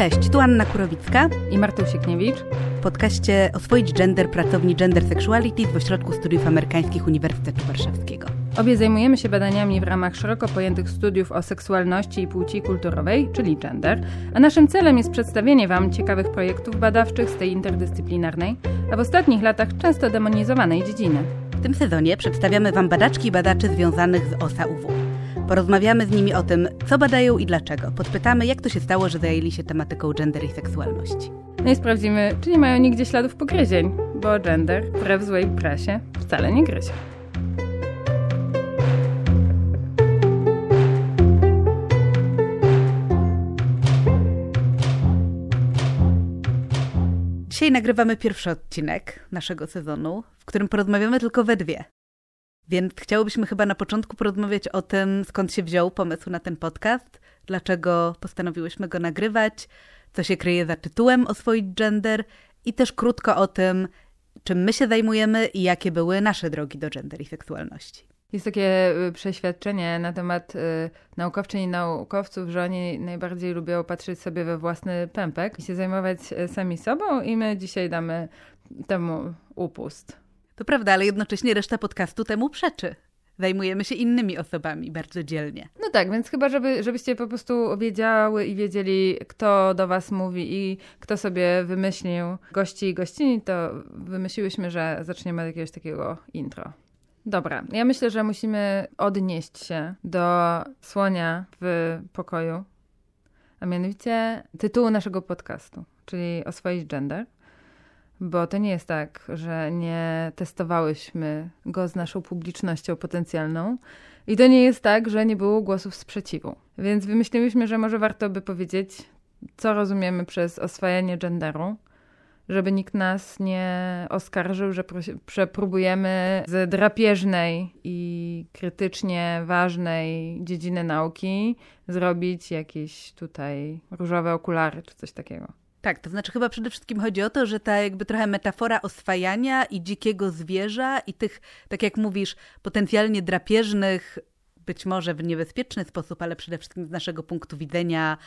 Cześć, tu Anna Kurowicka i Marta Usiekniewicz. W podcaście Oswoić Gender pracowni Gender Sexuality w Ośrodku Studiów Amerykańskich Uniwersytetu Warszawskiego. Obie zajmujemy się badaniami w ramach szeroko pojętych studiów o seksualności i płci kulturowej, czyli gender, a naszym celem jest przedstawienie Wam ciekawych projektów badawczych z tej interdyscyplinarnej, a w ostatnich latach często demonizowanej dziedziny. W tym sezonie przedstawiamy Wam badaczki i badaczy związanych z OSA-UW. Porozmawiamy z nimi o tym, co badają i dlaczego. Podpytamy, jak to się stało, że zajęli się tematyką gender i seksualności. No i sprawdzimy, czy nie mają nigdzie śladów pogryzień, bo gender, wbrew złej prasie, wcale nie gryzie. Dzisiaj nagrywamy pierwszy odcinek naszego sezonu, w którym porozmawiamy tylko we dwie. Więc chciałobyśmy chyba na początku porozmawiać o tym, skąd się wziął pomysł na ten podcast, dlaczego postanowiłyśmy go nagrywać, co się kryje za tytułem Oswoić Gender i też krótko o tym, czym my się zajmujemy i jakie były nasze drogi do gender i seksualności. Jest takie y, przeświadczenie na temat y, naukowczyń i naukowców, że oni najbardziej lubią patrzeć sobie we własny pępek i się zajmować y, sami sobą i my dzisiaj damy temu upust. To prawda, ale jednocześnie reszta podcastu temu przeczy. Zajmujemy się innymi osobami bardzo dzielnie. No tak, więc chyba, żeby, żebyście po prostu wiedziały i wiedzieli, kto do Was mówi i kto sobie wymyślił gości i gościni, to wymyśliłyśmy, że zaczniemy od jakiegoś takiego intro. Dobra, ja myślę, że musimy odnieść się do słonia w pokoju, a mianowicie tytułu naszego podcastu, czyli Oswoić Gender bo to nie jest tak, że nie testowałyśmy go z naszą publicznością potencjalną. I to nie jest tak, że nie było głosów sprzeciwu. Więc wymyśliłyśmy, że może warto by powiedzieć, co rozumiemy przez oswajanie genderu, żeby nikt nas nie oskarżył, że, że próbujemy z drapieżnej i krytycznie ważnej dziedziny nauki zrobić jakieś tutaj różowe okulary czy coś takiego. Tak, to znaczy chyba przede wszystkim chodzi o to, że ta jakby trochę metafora oswajania i dzikiego zwierza i tych, tak jak mówisz, potencjalnie drapieżnych, być może w niebezpieczny sposób, ale przede wszystkim z naszego punktu widzenia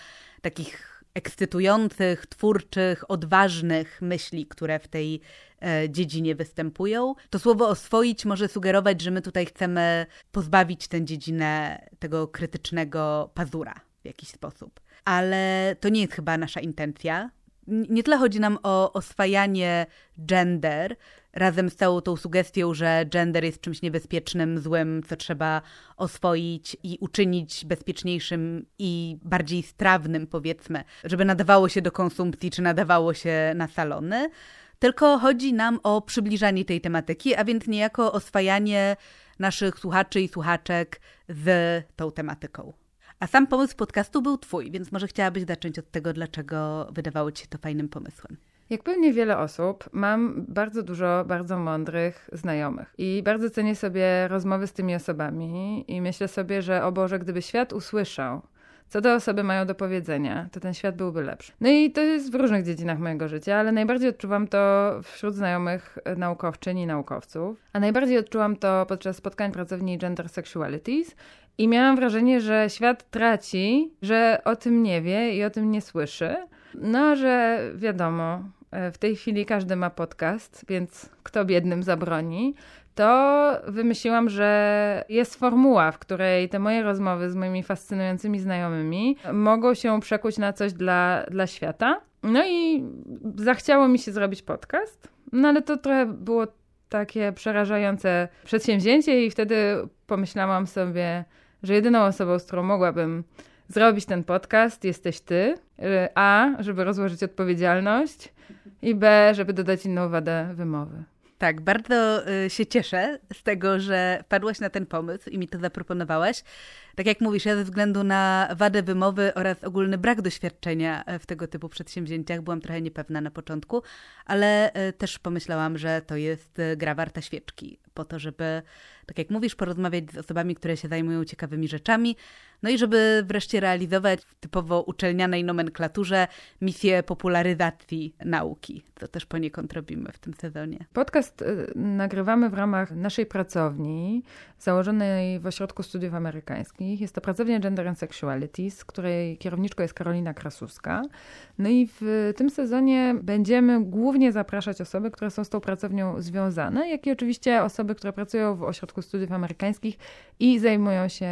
takich ekscytujących, twórczych, odważnych myśli, które w tej e, dziedzinie występują. To słowo oswoić może sugerować, że my tutaj chcemy pozbawić tę dziedzinę tego krytycznego pazura w jakiś sposób. Ale to nie jest chyba nasza intencja nie tyle chodzi nam o oswajanie gender, razem z całą tą sugestią, że gender jest czymś niebezpiecznym, złym, co trzeba oswoić i uczynić bezpieczniejszym i bardziej strawnym, powiedzmy, żeby nadawało się do konsumpcji, czy nadawało się na salony. Tylko chodzi nam o przybliżanie tej tematyki, a więc niejako oswajanie naszych słuchaczy i słuchaczek z tą tematyką. A sam pomysł podcastu był twój, więc może chciałabyś zacząć od tego, dlaczego wydawało ci się to fajnym pomysłem. Jak pewnie wiele osób, mam bardzo dużo bardzo mądrych znajomych i bardzo cenię sobie rozmowy z tymi osobami i myślę sobie, że o Boże, gdyby świat usłyszał, co te osoby mają do powiedzenia, to ten świat byłby lepszy. No i to jest w różnych dziedzinach mojego życia, ale najbardziej odczuwam to wśród znajomych naukowczyń i naukowców, a najbardziej odczuwam to podczas spotkań pracowni Gender Sexualities, i miałam wrażenie, że świat traci, że o tym nie wie i o tym nie słyszy. No, że wiadomo, e, w tej chwili każdy ma podcast, więc kto biednym zabroni, to wymyśliłam, że jest formuła, w której te moje rozmowy z moimi fascynującymi znajomymi mogą się przekuć na coś dla, dla świata. No i zachciało mi się zrobić podcast, no ale to trochę było takie przerażające przedsięwzięcie i wtedy pomyślałam sobie, że jedyną osobą, z którą mogłabym zrobić ten podcast, jesteś ty. Y, A, żeby rozłożyć odpowiedzialność, i B, żeby dodać inną wadę wymowy. Tak, bardzo y, się cieszę z tego, że padłaś na ten pomysł i mi to zaproponowałaś. Tak jak mówisz, ja ze względu na wadę wymowy oraz ogólny brak doświadczenia e, w tego typu przedsięwzięciach byłam trochę niepewna na początku, ale e, też pomyślałam, że to jest e, gra warta świeczki po to, żeby, tak jak mówisz, porozmawiać z osobami, które się zajmują ciekawymi rzeczami, no i żeby wreszcie realizować w typowo uczelnianej nomenklaturze misję popularyzacji nauki, co też poniekąd robimy w tym sezonie. Podcast nagrywamy w ramach naszej pracowni założonej w Ośrodku Studiów Amerykańskich Jest to pracownia Gender and Sexualities, której kierowniczką jest Karolina Krasuska. No i w tym sezonie będziemy głównie zapraszać osoby, które są z tą pracownią związane, jak i oczywiście osoby, które pracują w Ośrodku Studiów Amerykańskich i zajmują się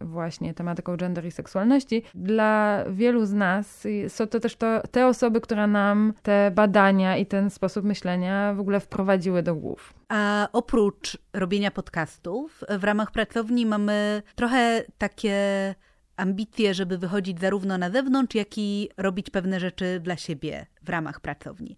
właśnie tematyką gender i seksualności. Dla wielu z nas są to też to, te osoby, które nam te badania i ten sposób myślenia w ogóle wprowadziły do głów. A oprócz robienia podcastów, w ramach pracowni mamy trochę takie ambicje, żeby wychodzić zarówno na zewnątrz, jak i robić pewne rzeczy dla siebie w ramach pracowni.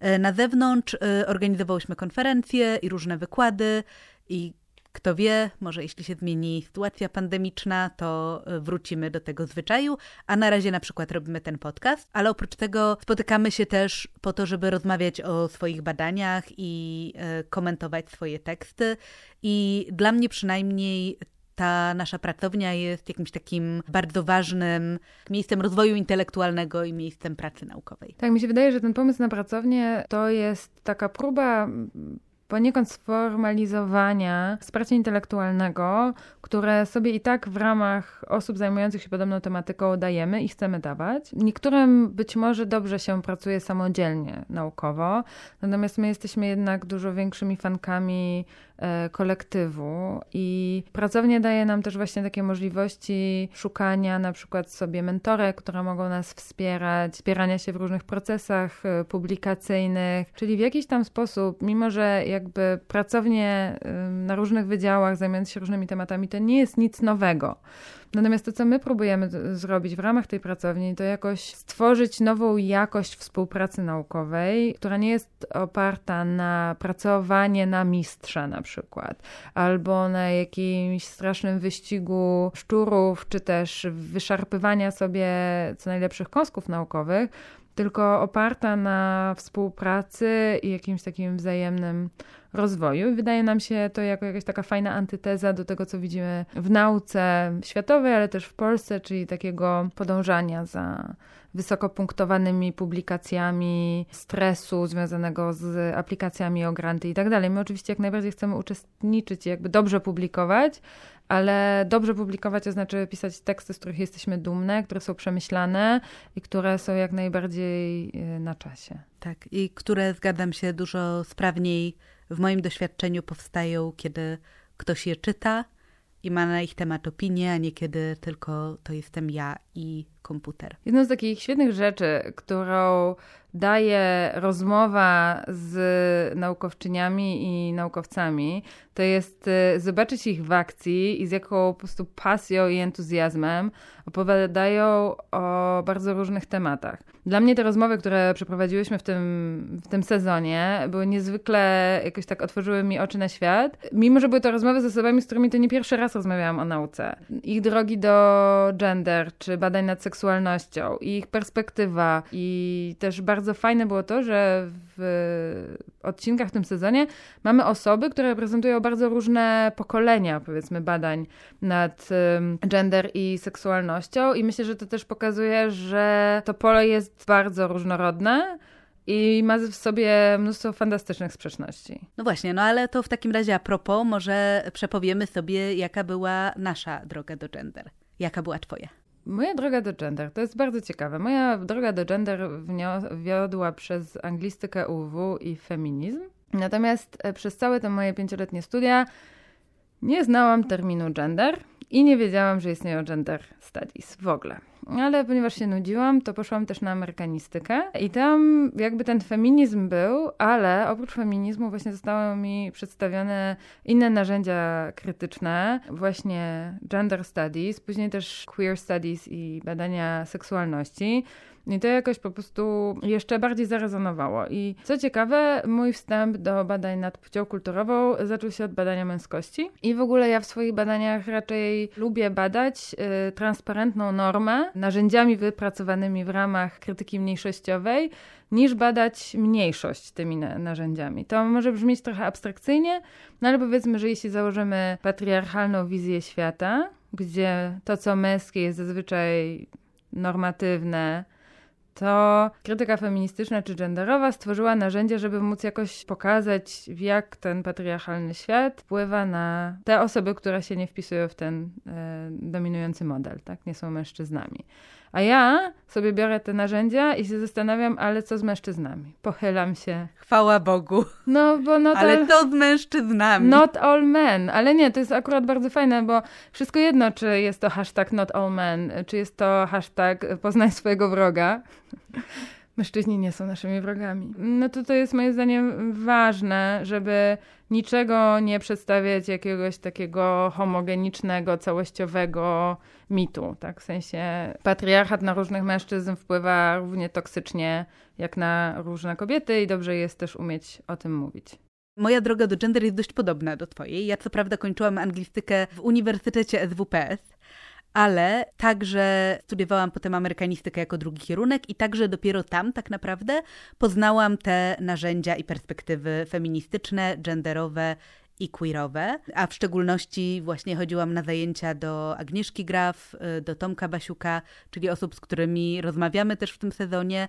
E, na zewnątrz e, organizowałyśmy konferencje i różne wykłady i kto wie, może jeśli się zmieni sytuacja pandemiczna, to e, wrócimy do tego zwyczaju, a na razie na przykład robimy ten podcast, ale oprócz tego spotykamy się też po to, żeby rozmawiać o swoich badaniach i komentować swoje teksty. I dla mnie przynajmniej ta nasza pracownia jest jakimś takim bardzo ważnym miejscem rozwoju intelektualnego i miejscem pracy naukowej. Tak, mi się wydaje, że ten pomysł na pracownię to jest taka próba poniekąd sformalizowania wsparcia intelektualnego, które sobie i tak w ramach osób zajmujących się podobną tematyką dajemy i chcemy dawać. Niektórym być może dobrze się pracuje samodzielnie naukowo, natomiast my jesteśmy jednak dużo większymi fankami kolektywu i pracownia daje nam też właśnie takie możliwości szukania na przykład sobie mentorek, które mogą nas wspierać, wspierania się w różnych procesach e, publikacyjnych, czyli w jakiś tam sposób, mimo że jakby pracownie na różnych wydziałach zajmujące się różnymi tematami, to nie jest nic nowego. Natomiast to, co my próbujemy zrobić w ramach tej pracowni, to jakoś stworzyć nową jakość współpracy naukowej, która nie jest oparta na pracowanie na mistrza na przykład, albo na jakimś strasznym wyścigu szczurów, czy też wyszarpywania sobie co najlepszych kąsków naukowych, tylko oparta na współpracy i jakimś takim wzajemnym rozwoju. I wydaje nam się to jako jakaś taka fajna antyteza do tego, co widzimy w nauce światowej, ale też w Polsce, czyli takiego podążania za wysoko punktowanymi publikacjami stresu związanego z aplikacjami o granty i tak dalej. My oczywiście jak najbardziej chcemy uczestniczyć i jakby dobrze publikować, ale dobrze publikować to znaczy pisać teksty, z których jesteśmy dumne, które są przemyślane i które są jak najbardziej y, na czasie. Tak, i które zgadzam się dużo sprawniej w moim doświadczeniu powstają, kiedy ktoś je czyta i ma na ich temat opinię, a nie kiedy tylko to jestem ja i komputer. Jedną z takich świetnych rzeczy, którą daje rozmowa z naukowczyniami i naukowcami, to jest y, zobaczyć ich w akcji i z jaką po prostu pasją i entuzjazmem opowiadają o bardzo różnych tematach. Dla mnie te rozmowy, które przeprowadziłyśmy w tym, w tym sezonie, były niezwykle, jakoś tak otworzyły mi oczy na świat. Mimo, że były to rozmowy z osobami, z którymi to nie pierwszy raz rozmawiałam o nauce. Ich drogi do gender, czy badań nad seksualnością, ich perspektywa i też bardzo fajne było to, że w odcinkach w tym sezonie mamy osoby, które reprezentują bardzo różne pokolenia, powiedzmy, badań nad gender i seksualnością i myślę, że to też pokazuje, że to pole jest bardzo różnorodne i ma w sobie mnóstwo fantastycznych sprzeczności. No właśnie, no ale to w takim razie a propos, może przepowiemy sobie, jaka była nasza droga do gender. Jaka była twoja? Moja droga do gender to jest bardzo ciekawe. Moja droga do gender wiodła przez anglistykę UW i feminizm. Natomiast e, przez całe te moje pięcioletnie studia nie znałam terminu gender i nie wiedziałam, że istnieją gender studies w ogóle ale ponieważ się nudziłam, to poszłam też na amerykanistykę i tam jakby ten feminizm był, ale oprócz feminizmu właśnie zostały mi przedstawione inne narzędzia krytyczne, właśnie gender studies, później też queer studies i badania seksualności. I to jakoś po prostu jeszcze bardziej zarezonowało. I co ciekawe, mój wstęp do badań nad płcią kulturową zaczął się od badania męskości. I w ogóle ja w swoich badaniach raczej lubię badać y, transparentną normę narzędziami wypracowanymi w ramach krytyki mniejszościowej, niż badać mniejszość tymi na narzędziami. To może brzmieć trochę abstrakcyjnie, no ale powiedzmy, że jeśli założymy patriarchalną wizję świata, gdzie to, co męskie jest zazwyczaj normatywne, to krytyka feministyczna czy genderowa stworzyła narzędzie, żeby móc jakoś pokazać, jak ten patriarchalny świat wpływa na te osoby, które się nie wpisują w ten e, dominujący model, tak? Nie są mężczyznami. A ja sobie biorę te narzędzia i się zastanawiam, ale co z mężczyznami? Pochylam się. Chwała Bogu. No, bo not Ale all, to z mężczyznami. not all men. Ale nie, to jest akurat bardzo fajne, bo wszystko jedno, czy jest to hashtag not all men, czy jest to hashtag poznaj swojego wroga. Mężczyźni nie są naszymi wrogami. No to to jest moim zdaniem ważne, żeby niczego nie przedstawiać jakiegoś takiego homogenicznego, całościowego mitu. Tak? W sensie patriarchat na różnych mężczyzn wpływa równie toksycznie jak na różne kobiety i dobrze jest też umieć o tym mówić. Moja droga do gender jest dość podobna do twojej. Ja co prawda kończyłam anglistykę w Uniwersytecie SWPS, ale także studiowałam potem amerykanistykę jako drugi kierunek i także dopiero tam tak naprawdę poznałam te narzędzia i perspektywy feministyczne, genderowe i queerowe, a w szczególności właśnie chodziłam na zajęcia do Agnieszki Graf, y, do Tomka Basiuka, czyli osób, z którymi rozmawiamy też w tym sezonie.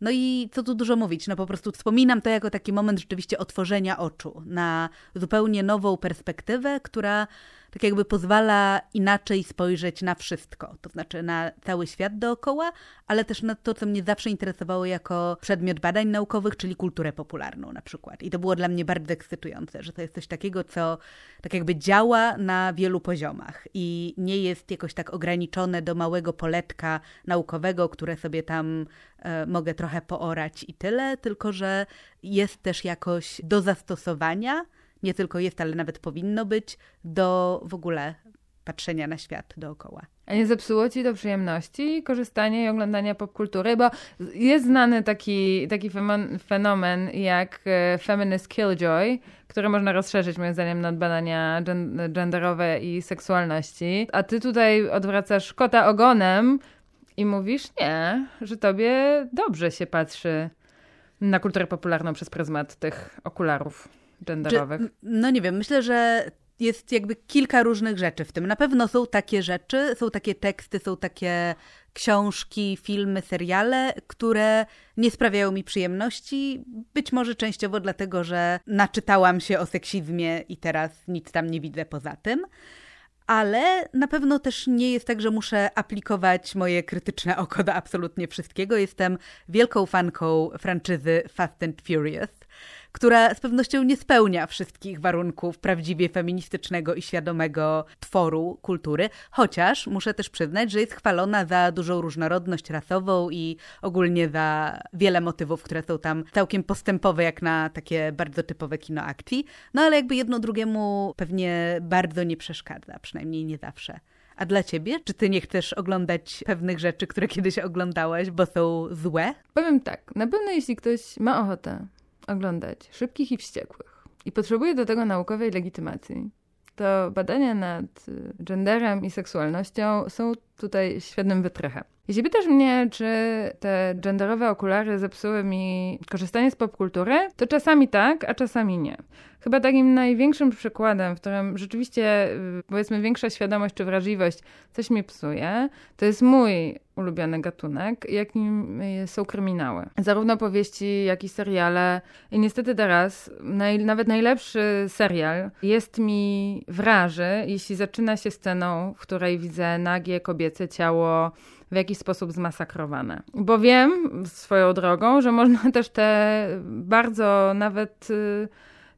No i co tu dużo mówić, no po prostu wspominam to jako taki moment rzeczywiście otworzenia oczu na zupełnie nową perspektywę, która tak jakby pozwala inaczej spojrzeć na wszystko, to znaczy na cały świat dookoła, ale też na to, co mnie zawsze interesowało jako przedmiot badań naukowych, czyli kulturę popularną na przykład. I to było dla mnie bardzo ekscytujące, że to jest coś takiego, co tak jakby działa na wielu poziomach i nie jest jakoś tak ograniczone do małego poletka naukowego, które sobie tam e, mogę trochę poorać i tyle, tylko że jest też jakoś do zastosowania nie tylko jest, ale nawet powinno być, do w ogóle patrzenia na świat dookoła. A nie zepsuło ci do przyjemności korzystanie i oglądania popkultury? Bo jest znany taki, taki fenomen jak e, feminist killjoy, który można rozszerzyć moim zdaniem na badania genderowe i seksualności. A ty tutaj odwracasz kota ogonem i mówisz nie, że tobie dobrze się patrzy na kulturę popularną przez pryzmat tych okularów genderowych? Czy, no nie wiem, myślę, że jest jakby kilka różnych rzeczy w tym. Na pewno są takie rzeczy, są takie teksty, są takie książki, filmy, seriale, które nie sprawiają mi przyjemności. Być może częściowo dlatego, że naczytałam się o seksizmie i teraz nic tam nie widzę poza tym. Ale na pewno też nie jest tak, że muszę aplikować moje krytyczne oko do absolutnie wszystkiego. Jestem wielką fanką franczyzy Fast and Furious która z pewnością nie spełnia wszystkich warunków prawdziwie feministycznego i świadomego tworu kultury, chociaż muszę też przyznać, że jest chwalona za dużą różnorodność rasową i ogólnie za wiele motywów, które są tam całkiem postępowe, jak na takie bardzo typowe kino akcji. No ale jakby jedno drugiemu pewnie bardzo nie przeszkadza, przynajmniej nie zawsze. A dla ciebie? Czy ty nie chcesz oglądać pewnych rzeczy, które kiedyś oglądałaś, bo są złe? Powiem tak, na pewno jeśli ktoś ma ochotę oglądać szybkich i wściekłych i potrzebuje do tego naukowej legitymacji, to badania nad y, genderem i seksualnością są tutaj świetnym wytrychem. Jeśli pytasz mnie, czy te genderowe okulary zepsuły mi korzystanie z popkultury, to czasami tak, a czasami nie. Chyba takim największym przykładem, w którym rzeczywiście, y, powiedzmy, większa świadomość czy wrażliwość coś mi psuje, to jest mój ulubiony gatunek, jakim są kryminały. Zarówno powieści, jak i seriale. I niestety teraz naj, nawet najlepszy serial jest mi wraży, jeśli zaczyna się sceną, w której widzę nagie kobiece ciało w jakiś sposób zmasakrowane. Bo wiem swoją drogą, że można też te bardzo nawet y,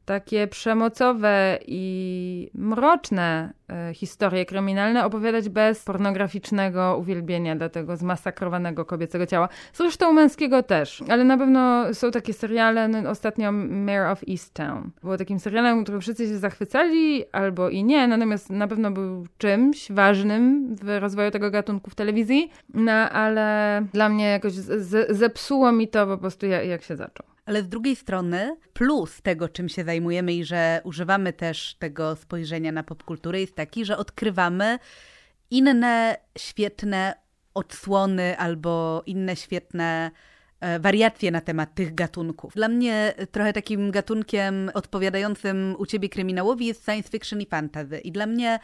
takie przemocowe i mroczne e, historie kryminalne opowiadać bez pornograficznego uwielbienia dla tego zmasakrowanego kobiecego ciała. Zresztą męskiego też, ale na pewno są takie seriale, no, ostatnio Mayor of Easttown. Było takim serialem, którym wszyscy się zachwycali, albo i nie, natomiast na pewno był czymś ważnym w rozwoju tego gatunku w telewizji, no ale dla mnie jakoś zepsuło mi to po prostu jak się zaczął. Ale z drugiej strony, plus tego, czym się zajmujemy i że używamy też tego spojrzenia na popkulturę, jest taki, że odkrywamy inne świetne odsłony albo inne świetne e, wariacje na temat tych gatunków. Dla mnie trochę takim gatunkiem odpowiadającym u ciebie kryminałowi jest science fiction i fantasy. I dla mnie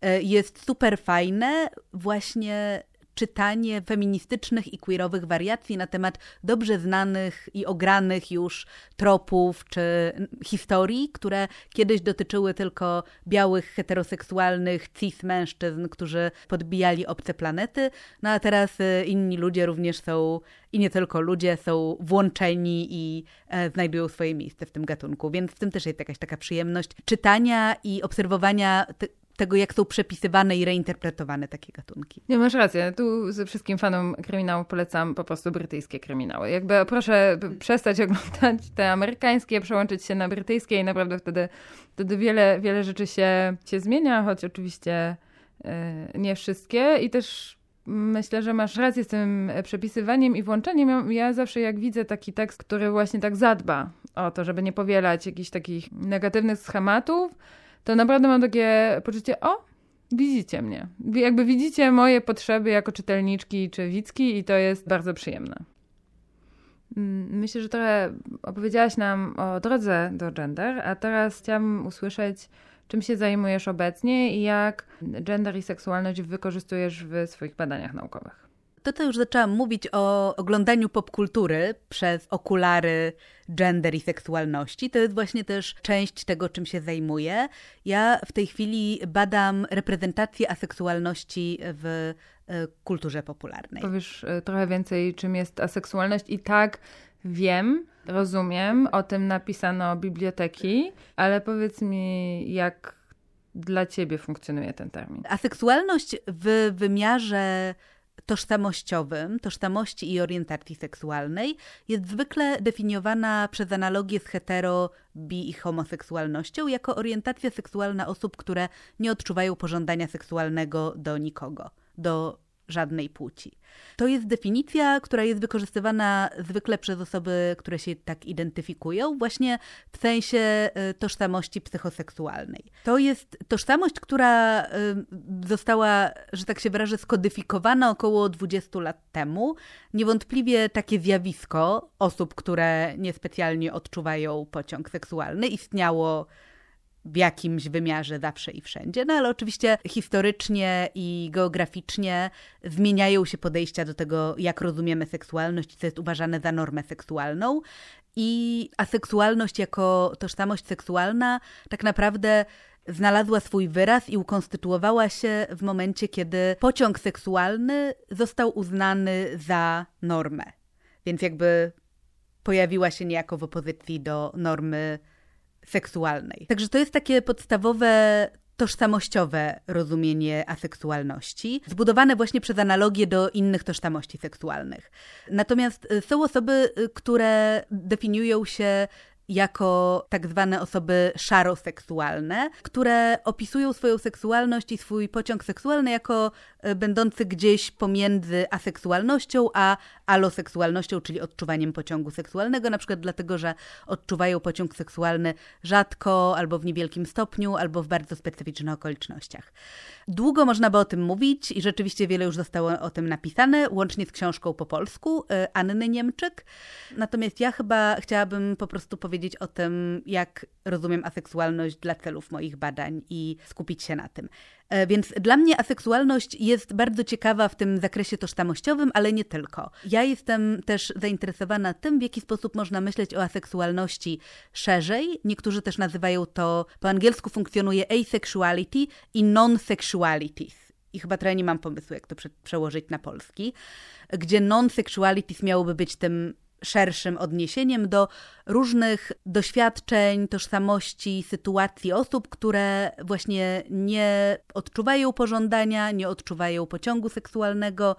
e, jest super fajne właśnie czytanie feministycznych i queerowych wariacji na temat dobrze znanych i ogranych już tropów czy historii, które kiedyś dotyczyły tylko białych, heteroseksualnych, cis mężczyzn, którzy podbijali obce planety, no a teraz y, inni ludzie również są i nie tylko ludzie są włączeni i e, znajdują swoje miejsce w tym gatunku. Więc w tym też jest jakaś taka przyjemność czytania i obserwowania tego, jak są przepisywane i reinterpretowane takie gatunki. Nie, masz rację. Tu ze wszystkim fanom kryminału polecam po prostu brytyjskie kryminały. Jakby proszę przestać oglądać te amerykańskie, przełączyć się na brytyjskie i naprawdę wtedy, wtedy wiele, wiele rzeczy się, się zmienia, choć oczywiście yy, nie wszystkie i też Myślę, że masz rację z tym przepisywaniem i włączeniem. Ja zawsze jak widzę taki tekst, który właśnie tak zadba o to, żeby nie powielać jakichś takich negatywnych schematów, to naprawdę mam takie poczucie, o, widzicie mnie. Jakby widzicie moje potrzeby jako czytelniczki czy widzki i to jest bardzo przyjemne. Mm, myślę, że trochę opowiedziałaś nam o drodze do gender, a teraz chciałabym usłyszeć, czym się zajmujesz obecnie i jak gender i seksualność wykorzystujesz w swoich badaniach naukowych to, co już zaczęłam mówić o oglądaniu popkultury przez okulary gender i seksualności, to jest właśnie też część tego, czym się zajmuję. Ja w tej chwili badam reprezentację aseksualności w e, kulturze popularnej. Powiesz e, trochę więcej, czym jest aseksualność i tak wiem, rozumiem, o tym napisano biblioteki, ale powiedz mi, jak dla ciebie funkcjonuje ten termin? Aseksualność w wymiarze tożsamościowym, tożsamości i orientacji seksualnej jest zwykle definiowana przez analogię z hetero, bi i homoseksualnością jako orientacja seksualna osób, które nie odczuwają pożądania seksualnego do nikogo, do żadnej płci. To jest definicja, która jest wykorzystywana zwykle przez osoby, które się tak identyfikują, właśnie w sensie y, tożsamości psychoseksualnej. To jest tożsamość, która y, została, że tak się wyrażę, skodyfikowana około 20 lat temu. Niewątpliwie takie zjawisko osób, które niespecjalnie odczuwają pociąg seksualny, istniało w jakimś wymiarze zawsze i wszędzie. No ale oczywiście historycznie i geograficznie zmieniają się podejścia do tego, jak rozumiemy seksualność, co jest uważane za normę seksualną. I aseksualność jako tożsamość seksualna tak naprawdę znalazła swój wyraz i ukonstytuowała się w momencie, kiedy pociąg seksualny został uznany za normę. Więc jakby pojawiła się niejako w opozycji do normy seksualnej. Także to jest takie podstawowe tożsamościowe rozumienie aseksualności, zbudowane właśnie przez analogię do innych tożsamości seksualnych. Natomiast y, są osoby, y, które definiują się jako tak zwane osoby szaroseksualne, które opisują swoją seksualność i swój pociąg seksualny jako będący gdzieś pomiędzy aseksualnością a aloseksualnością, czyli odczuwaniem pociągu seksualnego, na przykład dlatego, że odczuwają pociąg seksualny rzadko albo w niewielkim stopniu, albo w bardzo specyficznych okolicznościach. Długo można by o tym mówić i rzeczywiście wiele już zostało o tym napisane, łącznie z książką po polsku e, Anny Niemczyk. Natomiast ja chyba chciałabym po prostu powiedzieć o tym, jak rozumiem aseksualność dla celów moich badań i skupić się na tym. E, więc dla mnie aseksualność jest bardzo ciekawa w tym zakresie tożsamościowym, ale nie tylko. Ja jestem też zainteresowana tym, w jaki sposób można myśleć o aseksualności szerzej. Niektórzy też nazywają to, po angielsku funkcjonuje asexuality i non-sexualities. I chyba trochę nie mam pomysłu, jak to przełożyć na polski, gdzie non-sexualities miałoby być tym szerszym odniesieniem do różnych doświadczeń, tożsamości, sytuacji osób, które właśnie nie odczuwają pożądania, nie odczuwają pociągu seksualnego,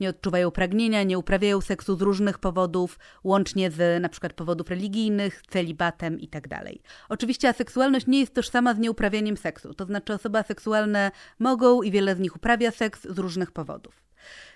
nie odczuwają pragnienia, nie uprawiają seksu z różnych powodów, łącznie z na przykład powodów religijnych, celibatem itd. Tak Oczywiście aseksualność nie jest tożsama z nieuprawianiem seksu, to znaczy osoby aseksualne mogą i wiele z nich uprawia seks z różnych powodów.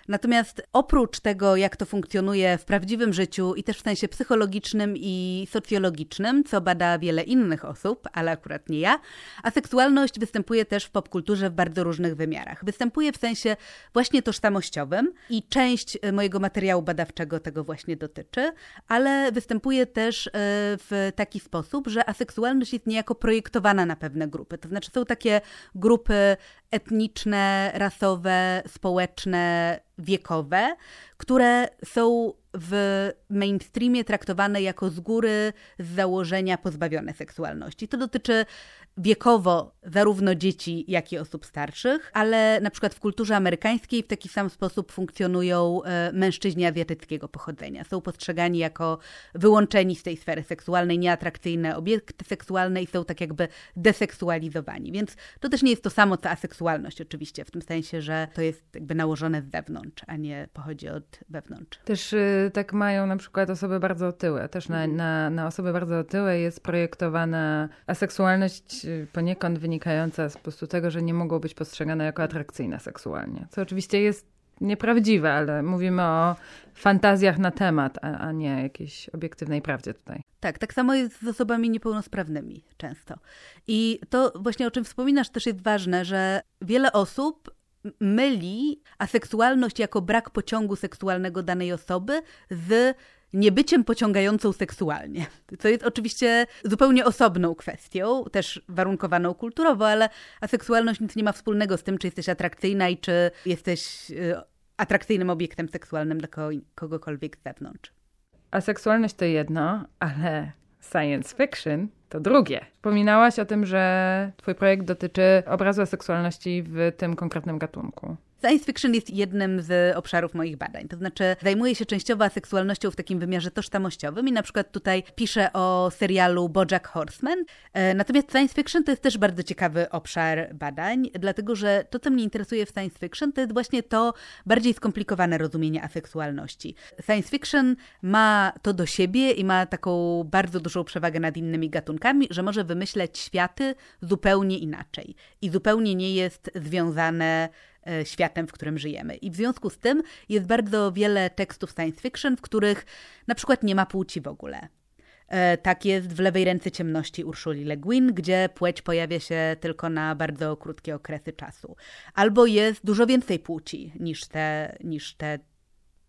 Natomiast oprócz tego, jak to funkcjonuje w prawdziwym życiu i też w sensie psychologicznym i socjologicznym, co bada wiele innych osób, ale akurat nie ja, aseksualność występuje też w popkulturze w bardzo różnych wymiarach. Występuje w sensie właśnie tożsamościowym i część e, mojego materiału badawczego tego właśnie dotyczy, ale występuje też e, w taki sposób, że aseksualność jest niejako projektowana na pewne grupy. To znaczy są takie grupy etniczne, rasowe, społeczne, wiekowe, które są w mainstreamie traktowane jako z góry z założenia pozbawione seksualności. To dotyczy wiekowo zarówno dzieci, jak i osób starszych, ale na przykład w kulturze amerykańskiej w taki sam sposób funkcjonują e, mężczyźni azjatyckiego pochodzenia. Są postrzegani jako wyłączeni z tej sfery seksualnej, nieatrakcyjne obiekty seksualne i są tak jakby deseksualizowani. Więc to też nie jest to samo co aseksualność oczywiście, w tym sensie, że to jest jakby nałożone z zewnątrz, a nie pochodzi od wewnątrz. Też y, tak mają na przykład osoby bardzo otyłe. Też na, na, na osoby bardzo otyłe jest projektowana aseksualność poniekąd wynikająca z po prostu tego, że nie mogą być postrzegane jako atrakcyjne seksualnie. Co oczywiście jest nieprawdziwe, ale mówimy o fantazjach na temat, a, a nie jakiejś obiektywnej prawdzie tutaj. Tak, tak samo jest z osobami niepełnosprawnymi często. I to właśnie o czym wspominasz też jest ważne, że wiele osób myli aseksualność jako brak pociągu seksualnego danej osoby z niebyciem pociągającą seksualnie. Co jest oczywiście zupełnie osobną kwestią, też warunkowaną kulturowo, ale aseksualność nic nie ma wspólnego z tym, czy jesteś atrakcyjna i czy jesteś y, atrakcyjnym obiektem seksualnym dla kogokolwiek z zewnątrz. Aseksualność to jedno, ale science fiction to drugie. Wspominałaś o tym, że twój projekt dotyczy obrazu seksualności w tym konkretnym gatunku. Science fiction jest jednym z obszarów moich badań. To znaczy, zajmuję się częściowo seksualnością w takim wymiarze tożsamościowym i na przykład tutaj piszę o serialu Bojack Horseman. E, natomiast science fiction to jest też bardzo ciekawy obszar badań, dlatego że to, co mnie interesuje w science fiction, to jest właśnie to bardziej skomplikowane rozumienie aseksualności. Science fiction ma to do siebie i ma taką bardzo dużą przewagę nad innymi gatunkami, że może wymyśleć światy zupełnie inaczej i zupełnie nie jest związane E, światem, w którym żyjemy. I w związku z tym jest bardzo wiele tekstów science fiction, w których na przykład nie ma płci w ogóle. E, tak jest w lewej ręce ciemności Urszuli Le Guin, gdzie płeć pojawia się tylko na bardzo krótkie okresy czasu. Albo jest dużo więcej płci niż te, niż te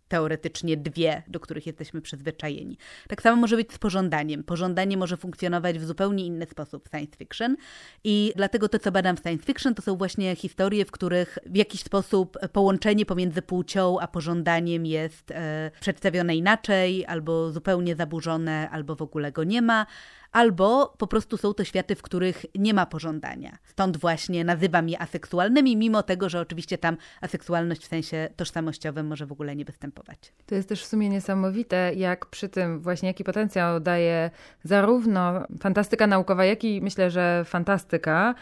teoretycznie dwie, do których jesteśmy przyzwyczajeni. Tak samo może być z pożądaniem. Pożądanie może funkcjonować w zupełnie inny sposób w science fiction i dlatego to, co badam w science fiction, to są właśnie historie, w których w jakiś sposób połączenie pomiędzy płcią a pożądaniem jest e, przedstawione inaczej, albo zupełnie zaburzone, albo w ogóle go nie ma, albo po prostu są to światy, w których nie ma pożądania. Stąd właśnie nazywam je aseksualnymi, mimo tego, że oczywiście tam aseksualność w sensie tożsamościowym może w ogóle nie występować. To jest też w sumie niesamowite, jak przy tym właśnie jaki potencjał daje zarówno fantastyka naukowa, jak i myślę, że fantastyka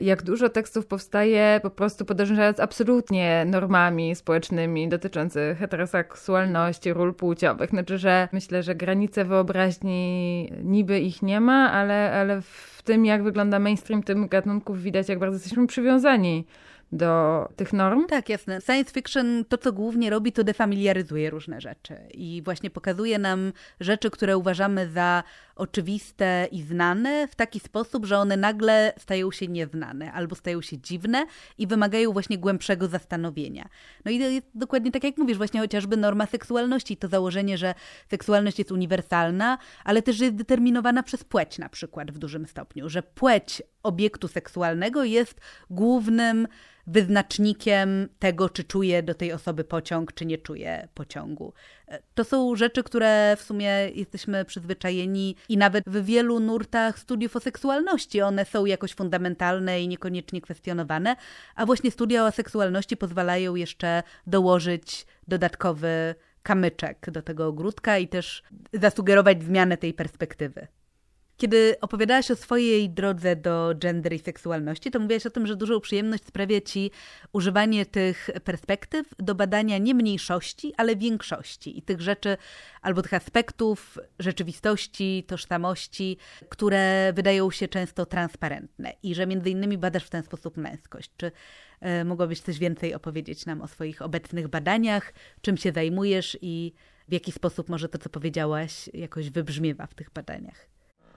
jak dużo tekstów powstaje po prostu podążając absolutnie normami społecznymi dotyczących heteroseksualności, ról płciowych. Znaczy, że myślę, że granice wyobraźni niby ich nie ma, ale, ale w tym, jak wygląda mainstream tym gatunków, widać, jak bardzo jesteśmy przywiązani do tych norm? Tak, jasne. Science fiction to, co głównie robi, to defamiliaryzuje różne rzeczy i właśnie pokazuje nam rzeczy, które uważamy za oczywiste i znane w taki sposób, że one nagle stają się nieznane albo stają się dziwne i wymagają właśnie głębszego zastanowienia. No i to jest dokładnie tak, jak mówisz, właśnie chociażby norma seksualności, to założenie, że seksualność jest uniwersalna, ale też jest determinowana przez płeć na przykład w dużym stopniu, że płeć obiektu seksualnego jest głównym wyznacznikiem tego, czy czuje do tej osoby pociąg, czy nie czuje pociągu. To są rzeczy, które w sumie jesteśmy przyzwyczajeni i nawet w wielu nurtach studiów o seksualności one są jakoś fundamentalne i niekoniecznie kwestionowane, a właśnie studia o seksualności pozwalają jeszcze dołożyć dodatkowy kamyczek do tego ogródka i też zasugerować zmianę tej perspektywy. Kiedy opowiadałaś o swojej drodze do gender i seksualności, to mówiłaś o tym, że dużą przyjemność sprawia ci używanie tych perspektyw do badania nie mniejszości, ale większości i tych rzeczy albo tych aspektów rzeczywistości, tożsamości, które wydają się często transparentne i że między innymi badasz w ten sposób męskość. Czy e, mogłabyś coś więcej opowiedzieć nam o swoich obecnych badaniach, czym się zajmujesz i w jaki sposób może to, co powiedziałaś, jakoś wybrzmiewa w tych badaniach?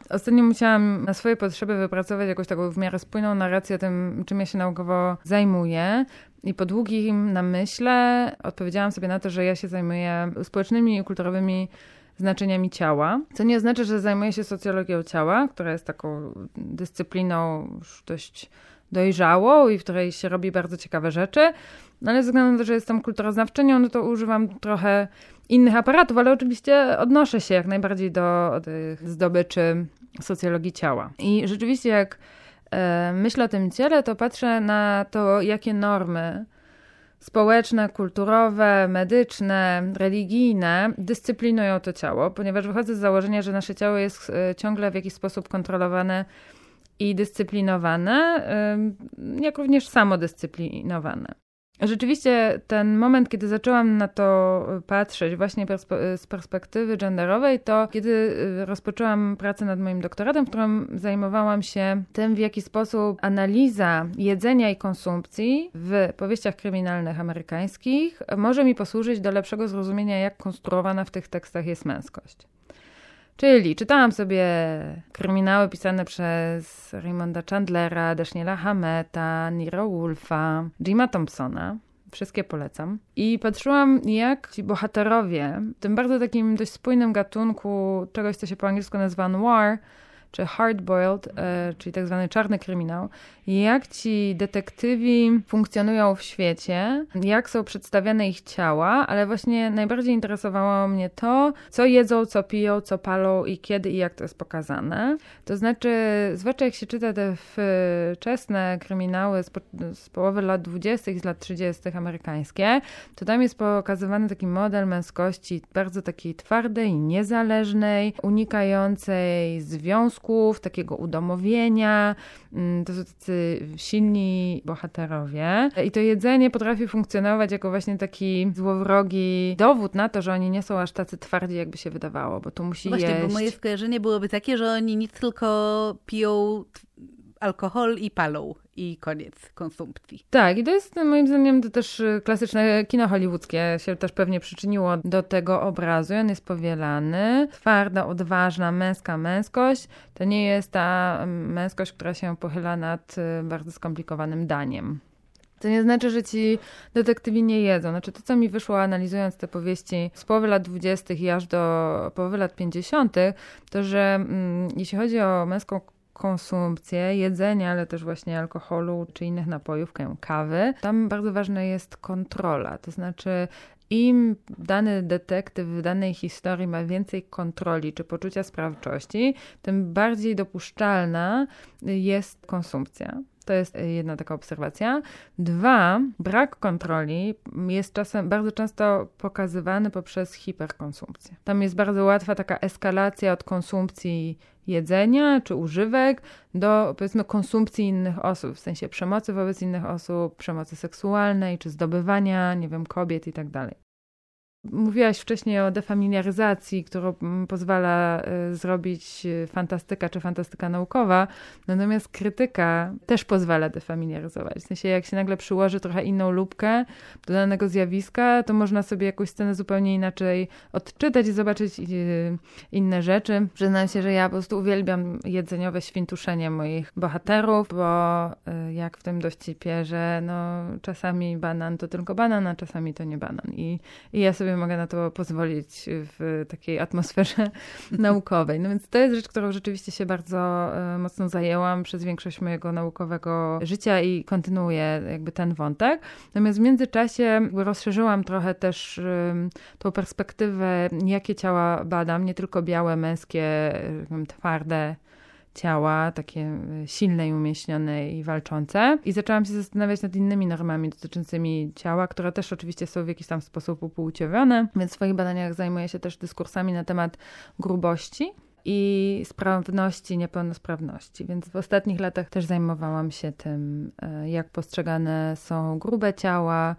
Ostatnio musiałam na swoje potrzeby wypracować jakąś taką w miarę spójną narrację o tym, czym ja się naukowo zajmuję. I po długim namyśle odpowiedziałam sobie na to, że ja się zajmuję społecznymi i kulturowymi znaczeniami ciała, co nie oznacza, że zajmuję się socjologią ciała, która jest taką dyscypliną już dość dojrzałą i w której się robi bardzo ciekawe rzeczy. No ale ze względu na to, że jestem kulturoznawczynią, no to używam trochę innych aparatów, ale oczywiście odnoszę się jak najbardziej do tych zdobyczy socjologii ciała. I rzeczywiście jak e, myślę o tym ciele, to patrzę na to, jakie normy społeczne, kulturowe, medyczne, religijne dyscyplinują to ciało, ponieważ wychodzę z założenia, że nasze ciało jest e, ciągle w jakiś sposób kontrolowane i dyscyplinowane, jak również samodyscyplinowane. Rzeczywiście ten moment, kiedy zaczęłam na to patrzeć właśnie z perspektywy genderowej, to kiedy y, rozpoczęłam pracę nad moim doktoratem, w którym zajmowałam się tym, w jaki sposób analiza jedzenia i konsumpcji w powieściach kryminalnych amerykańskich może mi posłużyć do lepszego zrozumienia, jak konstruowana w tych tekstach jest męskość. Czyli czytałam sobie kryminały pisane przez Raymonda Chandlera, Dashniela Hameta, Nero Wolfa, Jima Thompsona. Wszystkie polecam. I patrzyłam, jak ci bohaterowie, w tym bardzo takim dość spójnym gatunku czegoś, co się po angielsku nazywa noir, czy hardboiled, e, czyli tak zwany czarny kryminał, jak ci detektywi funkcjonują w świecie, jak są przedstawiane ich ciała, ale właśnie najbardziej interesowało mnie to, co jedzą, co piją, co palą i kiedy i jak to jest pokazane. To znaczy, zwłaszcza jak się czyta te wczesne kryminały z, po, z połowy lat 20., z lat 30. amerykańskie, to tam jest pokazywany taki model męskości bardzo takiej twardej, niezależnej, unikającej związków, takiego udomowienia. Mm, to są tacy silni bohaterowie. I to jedzenie potrafi funkcjonować jako właśnie taki złowrogi dowód na to, że oni nie są aż tacy twardzi, jakby się wydawało, bo tu musi Właśnie, jeść. bo moje skojarzenie byłoby takie, że oni nic tylko piją alkohol i palą i koniec konsumpcji. Tak, i to jest moim zdaniem to też y, klasyczne kino hollywoodzkie się też pewnie przyczyniło do tego obrazu. On jest powielany. Twarda, odważna, męska męskość to nie jest ta mm, męskość, która się pochyla nad y, bardzo skomplikowanym daniem. To nie znaczy, że ci detektywi nie jedzą. Znaczy to, co mi wyszło analizując te powieści z połowy lat 20. i aż do połowy lat 50., to że mm, jeśli chodzi o męską konsumpcję jedzenia, ale też właśnie alkoholu czy innych napojów, kawy, tam bardzo ważna jest kontrola. To znaczy, im dany detektyw w danej historii ma więcej kontroli czy poczucia sprawczości, tym bardziej dopuszczalna jest konsumpcja. To jest jedna taka obserwacja. Dwa, brak kontroli jest czasem bardzo często pokazywany poprzez hiperkonsumpcję. Tam jest bardzo łatwa taka eskalacja od konsumpcji jedzenia czy używek do powiedzmy konsumpcji innych osób, w sensie przemocy wobec innych osób, przemocy seksualnej czy zdobywania, nie wiem, kobiet i tak dalej. Mówiłaś wcześniej o defamiliaryzacji, którą mm, pozwala y, zrobić y, fantastyka czy fantastyka naukowa, natomiast krytyka też pozwala defamiliaryzować. W sensie, jak się nagle przyłoży trochę inną lubkę do danego zjawiska, to można sobie jakąś scenę zupełnie inaczej odczytać i zobaczyć y, inne rzeczy. Przyznam się, że ja po prostu uwielbiam jedzeniowe świntuszenie moich bohaterów, bo jak w tym dowcipie, że no, czasami banan to tylko banan, a czasami to nie banan. I, i ja sobie sobie mogę na to pozwolić w takiej atmosferze naukowej. No więc to jest rzecz, którą rzeczywiście się bardzo e, mocno zajęłam przez większość mojego naukowego życia i kontynuuję jakby ten wątek. Natomiast w międzyczasie rozszerzyłam trochę też tą perspektywę, jakie ciała badam, nie tylko białe, męskie, twarde, ciała, takie e, silne i umieśnione i walczące. I zaczęłam się zastanawiać nad innymi normami dotyczącymi ciała, które też oczywiście są w jakiś tam sposób upłciowione, więc w swoich badaniach zajmuję się też dyskursami na temat grubości i sprawności, niepełnosprawności. Więc w ostatnich latach też zajmowałam się tym, e, jak postrzegane są grube ciała,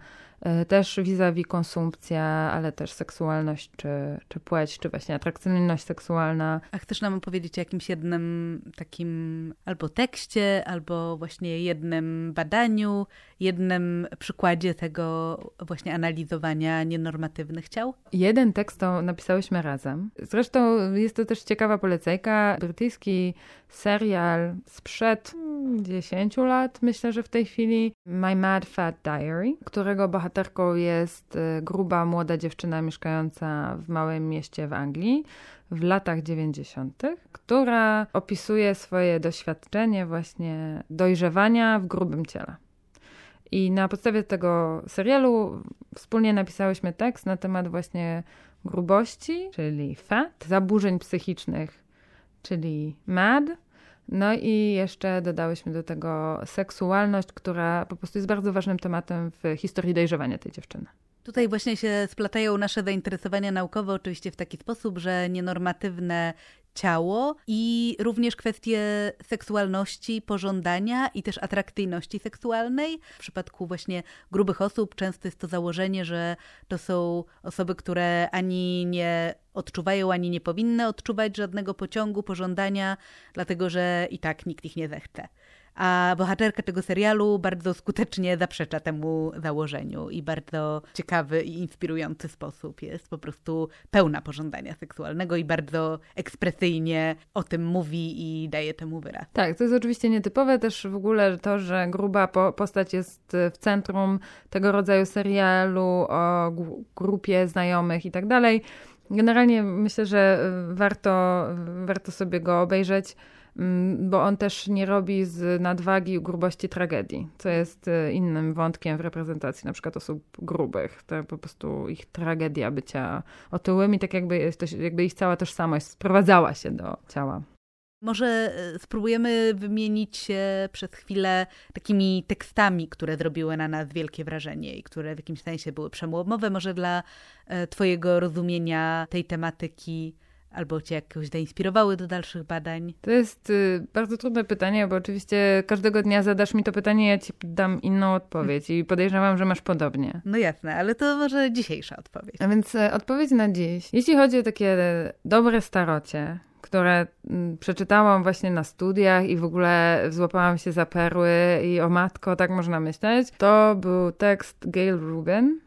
też vis-a-vis konsumpcja, ale też seksualność, czy, czy płeć, czy właśnie atrakcyjność seksualna. A chcesz nam opowiedzieć o jakimś jednym takim albo tekście, albo właśnie jednym badaniu, jednym przykładzie tego właśnie analizowania nienormatywnych ciał? Jeden tekst to napisałyśmy razem. Zresztą jest to też ciekawa polecajka. Brytyjski serial sprzed 10 lat, myślę, że w tej chwili, My Mad Fat Diary, którego bohaterką jest y, gruba, młoda dziewczyna mieszkająca w małym mieście w Anglii, w latach 90., która opisuje swoje doświadczenie właśnie dojrzewania w grubym ciele. I na podstawie tego serialu wspólnie napisałyśmy tekst na temat właśnie grubości, czyli fat, zaburzeń psychicznych, czyli mad, no i jeszcze dodałyśmy do tego seksualność, która po prostu jest bardzo ważnym tematem w historii dojrzewania tej dziewczyny. Tutaj właśnie się splatają nasze zainteresowania naukowe, oczywiście w taki sposób, że nienormatywne ciało i również kwestie seksualności, pożądania i też atrakcyjności seksualnej. W przypadku właśnie grubych osób często jest to założenie, że to są osoby, które ani nie odczuwają, ani nie powinny odczuwać żadnego pociągu, pożądania, dlatego że i tak nikt ich nie zechce. A bohaterka tego serialu bardzo skutecznie zaprzecza temu założeniu i bardzo ciekawy i inspirujący sposób jest po prostu pełna pożądania seksualnego i bardzo ekspresyjnie o tym mówi i daje temu wyraz. Tak, to jest oczywiście nietypowe też w ogóle to, że gruba po postać jest w centrum tego rodzaju serialu o grupie znajomych i tak dalej. Generalnie myślę, że warto, warto sobie go obejrzeć. Mm, bo on też nie robi z nadwagi grubości tragedii, co jest e, innym wątkiem w reprezentacji na przykład osób grubych. To po prostu ich tragedia bycia otyłymi, tak jakby, jakby ich cała tożsamość sprowadzała się do ciała. Może e, spróbujemy wymienić się przez chwilę takimi tekstami, które zrobiły na nas wielkie wrażenie i które w jakimś sensie były przełomowe, może dla e, Twojego rozumienia tej tematyki albo cię jakoś zainspirowały do dalszych badań? To jest y, bardzo trudne pytanie, bo oczywiście każdego dnia zadasz mi to pytanie, ja ci dam inną odpowiedź i podejrzewam, że masz podobnie. No jasne, ale to może dzisiejsza odpowiedź. A więc y, odpowiedź na dziś. Jeśli chodzi o takie dobre starocie, które przeczytałam właśnie na studiach i w ogóle złapałam się za perły i o matko, tak można myśleć, to był tekst Gail Rubin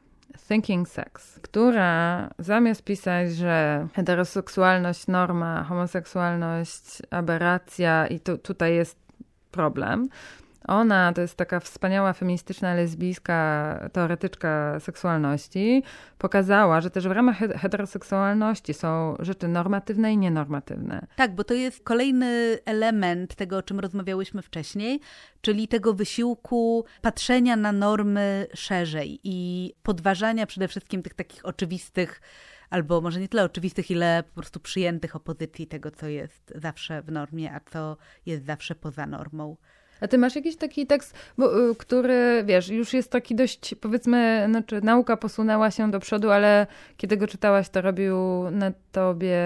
Thinking Sex, która zamiast pisać, że heteroseksualność norma, homoseksualność aberracja i tu, tutaj jest problem, ona to jest taka wspaniała feministyczna lesbijska teoretyczka seksualności. Pokazała, że też w ramach heteroseksualności są rzeczy normatywne i nienormatywne. Tak, bo to jest kolejny element tego, o czym rozmawiałyśmy wcześniej, czyli tego wysiłku patrzenia na normy szerzej i podważania przede wszystkim tych takich oczywistych albo może nie tyle oczywistych, ile po prostu przyjętych opozycji tego, co jest zawsze w normie, a co jest zawsze poza normą. A ty masz jakiś taki tekst, y, który, wiesz, już jest taki dość, powiedzmy, znaczy nauka posunęła się do przodu, ale kiedy go czytałaś, to robił na tobie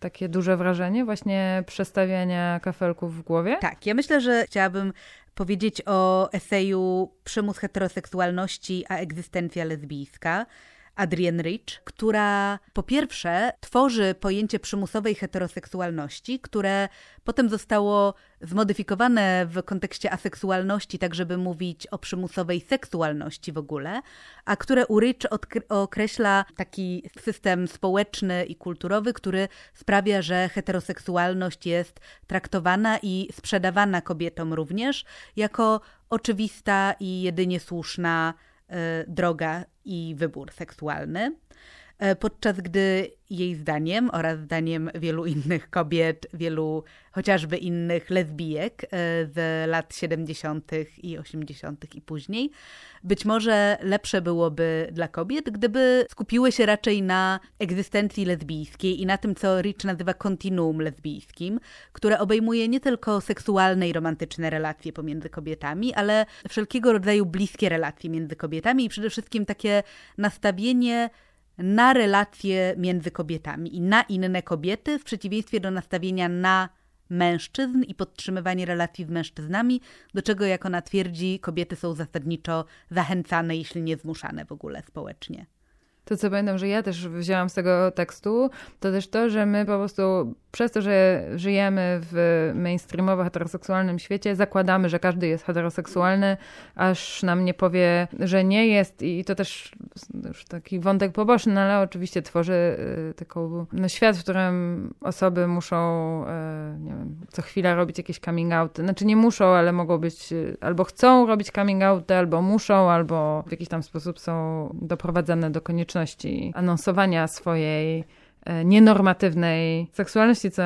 takie duże wrażenie, właśnie przestawiania kafelków w głowie? Tak, ja myślę, że chciałabym powiedzieć o eseju Przymus heteroseksualności a egzystencja lesbijska Adrienne Rich, która po pierwsze tworzy pojęcie przymusowej heteroseksualności, które potem zostało zmodyfikowane w kontekście aseksualności, tak żeby mówić o przymusowej seksualności w ogóle, a które u Rich określa taki system społeczny i kulturowy, który sprawia, że heteroseksualność jest traktowana i sprzedawana kobietom również jako oczywista i jedynie słuszna droga i wybór seksualny. E, podczas gdy jej zdaniem oraz zdaniem wielu innych kobiet, wielu chociażby innych lesbijek e, z lat 70. i 80. i później, być może lepsze byłoby dla kobiet, gdyby skupiły się raczej na egzystencji lesbijskiej i na tym, co Rich nazywa kontinuum lesbijskim, które obejmuje nie tylko seksualne i romantyczne relacje pomiędzy kobietami, ale wszelkiego rodzaju bliskie relacje między kobietami i przede wszystkim takie nastawienie na relacje między kobietami i na inne kobiety, w przeciwieństwie do nastawienia na mężczyzn i podtrzymywanie relacji z mężczyznami, do czego, jak ona twierdzi, kobiety są zasadniczo zachęcane, jeśli nie zmuszane w ogóle społecznie. To, co pamiętam, że ja też wzięłam z tego tekstu, to też to, że my po prostu przez to, że żyjemy w mainstreamowo heteroseksualnym świecie, zakładamy, że każdy jest heteroseksualny, aż nam nie powie, że nie jest. I to też już taki wątek poboczny, no ale oczywiście tworzy y, taką no, świat, w którym osoby muszą, y, nie wiem, co chwila robić jakieś coming outy. Znaczy nie muszą, ale mogą być, y, albo chcą robić coming outy, albo muszą, albo w jakiś tam sposób są doprowadzane do konieczności anonsowania swojej nienormatywnej seksualności, co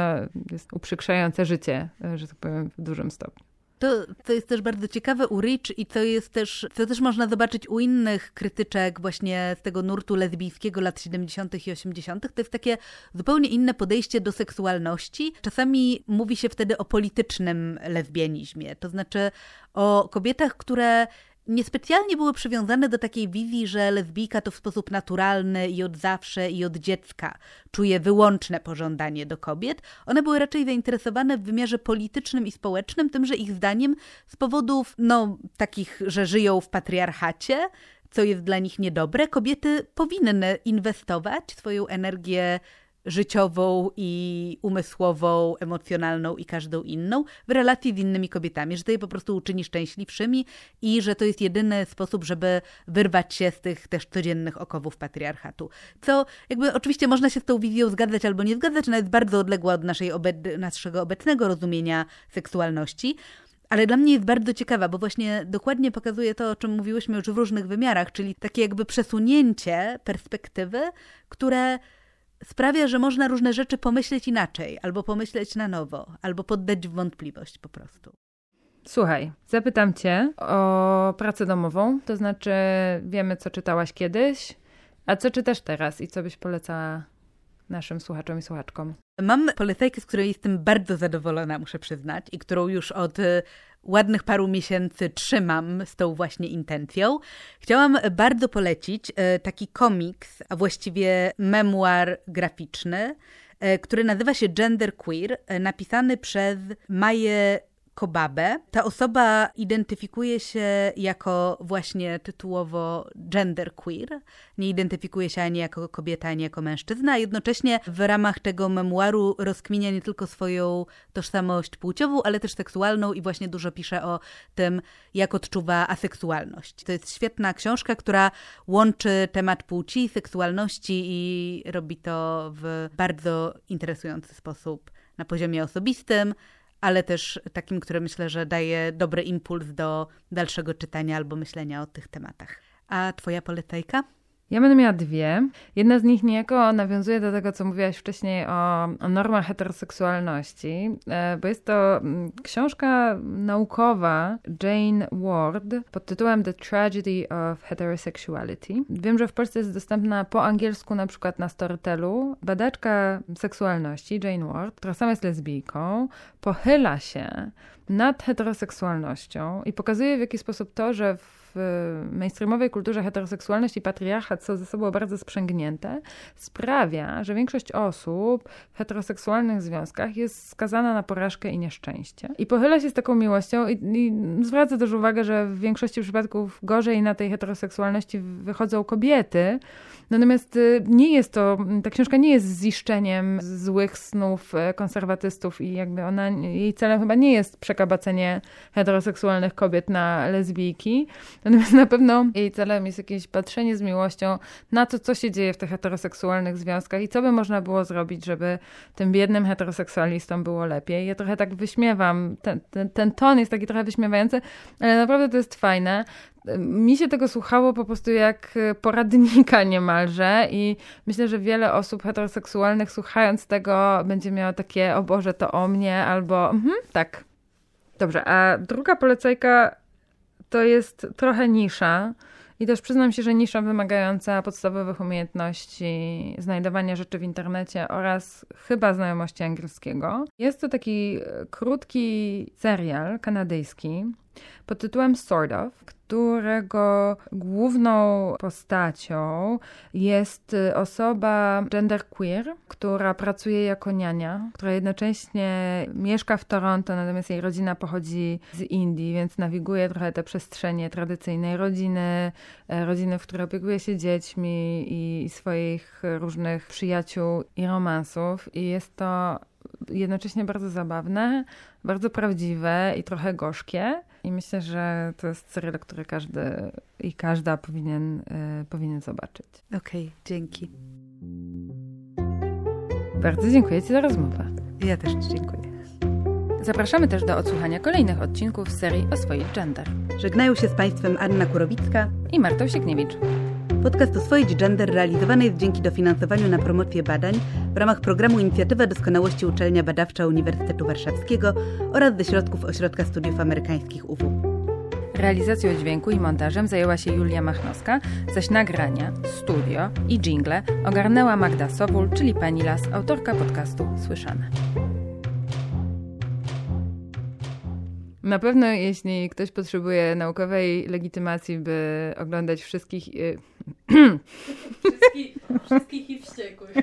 jest uprzykrzające życie, e, że tak powiem, w dużym stopniu. To, to jest też bardzo ciekawe u Rich i to jest też, to też można zobaczyć u innych krytyczek właśnie z tego nurtu lesbijskiego lat 70. i 80. To jest takie zupełnie inne podejście do seksualności. Czasami mówi się wtedy o politycznym lesbianizmie, to znaczy o kobietach, które niespecjalnie były przywiązane do takiej wizji, że lesbijka to w sposób naturalny i od zawsze i od dziecka czuje wyłączne pożądanie do kobiet. One były raczej zainteresowane w wymiarze politycznym i społecznym, tym, że ich zdaniem z powodów, no, takich, że żyją w patriarchacie, co jest dla nich niedobre, kobiety powinny inwestować swoją energię życiową i umysłową, emocjonalną i każdą inną w relacji z innymi kobietami, że to je po prostu uczyni szczęśliwszymi i że to jest jedyny sposób, żeby wyrwać się z tych też codziennych okowów patriarchatu. Co jakby oczywiście można się z tą wizją zgadzać albo nie zgadzać, ona jest bardzo odległa od naszej obe- naszego obecnego rozumienia seksualności. Ale dla mnie jest bardzo ciekawa, bo właśnie dokładnie pokazuje to, o czym mówiłyśmy już w różnych wymiarach, czyli takie jakby przesunięcie perspektywy, które sprawia, że można różne rzeczy pomyśleć inaczej, albo pomyśleć na nowo, albo poddać w wątpliwość po prostu. Słuchaj, zapytam cię o pracę domową, to znaczy wiemy, co czytałaś kiedyś, a co czytasz teraz i co byś polecała naszym słuchaczom i słuchaczkom? Mam polecajkę, z której jestem bardzo zadowolona, muszę przyznać, i którą już od ładnych paru miesięcy trzymam z tą właśnie intencją. Chciałam bardzo polecić y, taki komiks, a właściwie memuar graficzny, y, który nazywa się Gender Queer, napisany przez Maję Kobabę. Ta osoba identyfikuje się jako właśnie tytułowo genderqueer. Nie identyfikuje się ani jako kobieta, ani jako mężczyzna, a jednocześnie w ramach tego memuaru rozkminia nie tylko swoją tożsamość płciową, ale też seksualną i właśnie dużo pisze o tym, jak odczuwa aseksualność. To jest świetna książka, która łączy temat płci, seksualności i robi to w bardzo interesujący sposób na poziomie osobistym, ale też takim, które myślę, że daje dobry impuls do dalszego czytania albo myślenia o tych tematach. A twoja polecajka? Ja będę miała dwie. Jedna z nich niejako nawiązuje do tego, co mówiłaś wcześniej o, o normach heteroseksualności, e, bo jest to mm, książka naukowa Jane Ward pod tytułem The Tragedy of Heterosexuality. Wiem, że w Polsce jest dostępna po angielsku na przykład na Storytelu. Badaczka seksualności Jane Ward, która sama jest lesbijką, pochyla się nad heteroseksualnością i pokazuje w jaki sposób to, że w w mainstreamowej kulturze heteroseksualność i patriarchat są ze sobą bardzo sprzęgnięte, sprawia, że większość osób w heteroseksualnych związkach jest skazana na porażkę i nieszczęście. I pochyla się z taką miłością i, i zwraca też uwagę, że w większości przypadków gorzej na tej heteroseksualności wychodzą kobiety, Natomiast y, nie jest to, ta książka nie jest ziszczeniem złych snów e, konserwatystów i jakby ona, jej celem chyba nie jest przekabacenie heteroseksualnych kobiet na lesbijki, natomiast na pewno jej celem jest jakieś patrzenie z miłością na to, co się dzieje w tych heteroseksualnych związkach i co by można było zrobić, żeby tym biednym heteroseksualistom było lepiej. Ja trochę tak wyśmiewam, ten, ten, ten ton jest taki trochę wyśmiewający, ale naprawdę to jest fajne mi się tego słuchało po prostu jak poradnika niemalże i myślę, że wiele osób heteroseksualnych słuchając tego będzie miało takie, o Boże, to o mnie, albo mhm, tak. Dobrze, a druga polecajka to jest trochę nisza i też przyznam się, że nisza wymagająca podstawowych umiejętności znajdowania rzeczy w internecie oraz chyba znajomości angielskiego. Jest to taki krótki serial kanadyjski pod tytułem Sort of, którego główną postacią jest osoba genderqueer, która pracuje jako niania, która jednocześnie mieszka w Toronto, natomiast jej rodzina pochodzi z Indii, więc nawiguje trochę te przestrzenie tradycyjnej rodziny, e, rodziny, w której opiekuje się dziećmi i swoich różnych przyjaciół i romansów. I jest to jednocześnie bardzo zabawne, bardzo prawdziwe i trochę gorzkie. I myślę, że to jest serial, który każdy i każda powinien, y, powinien zobaczyć. Okej, okay, dzięki. Bardzo dziękuję Ci za rozmowę. Ja też Ci dziękuję. Zapraszamy też do odsłuchania kolejnych odcinków serii o swoich gender. Żegnają się z Państwem Anna Kurowicka i Marta Siekniewicz. Podcast Oswoić Gender realizowany jest dzięki dofinansowaniu na promocję badań w ramach programu Inicjatywa Doskonałości Uczelnia Badawcza Uniwersytetu Warszawskiego oraz ze środków Ośrodka Studiów Amerykańskich UW. Realizacją dźwięku i montażem zajęła się Julia Machnowska, zaś nagrania, studio i jingle ogarnęła Magda Sowul, czyli Pani Las, autorka podcastu Słyszane. Na pewno, jeśli ktoś potrzebuje naukowej legitymacji, by oglądać wszystkich. y, Wszystkich, wszystkich i wściekłych.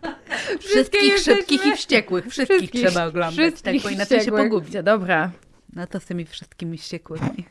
Wszystkich szybkich i wściekłych. Wszystkich, trzeba oglądać, tak wszystkich bo inaczej się wściekłych. pogubić. Dobra. No to z tymi wszystkimi wściekłymi.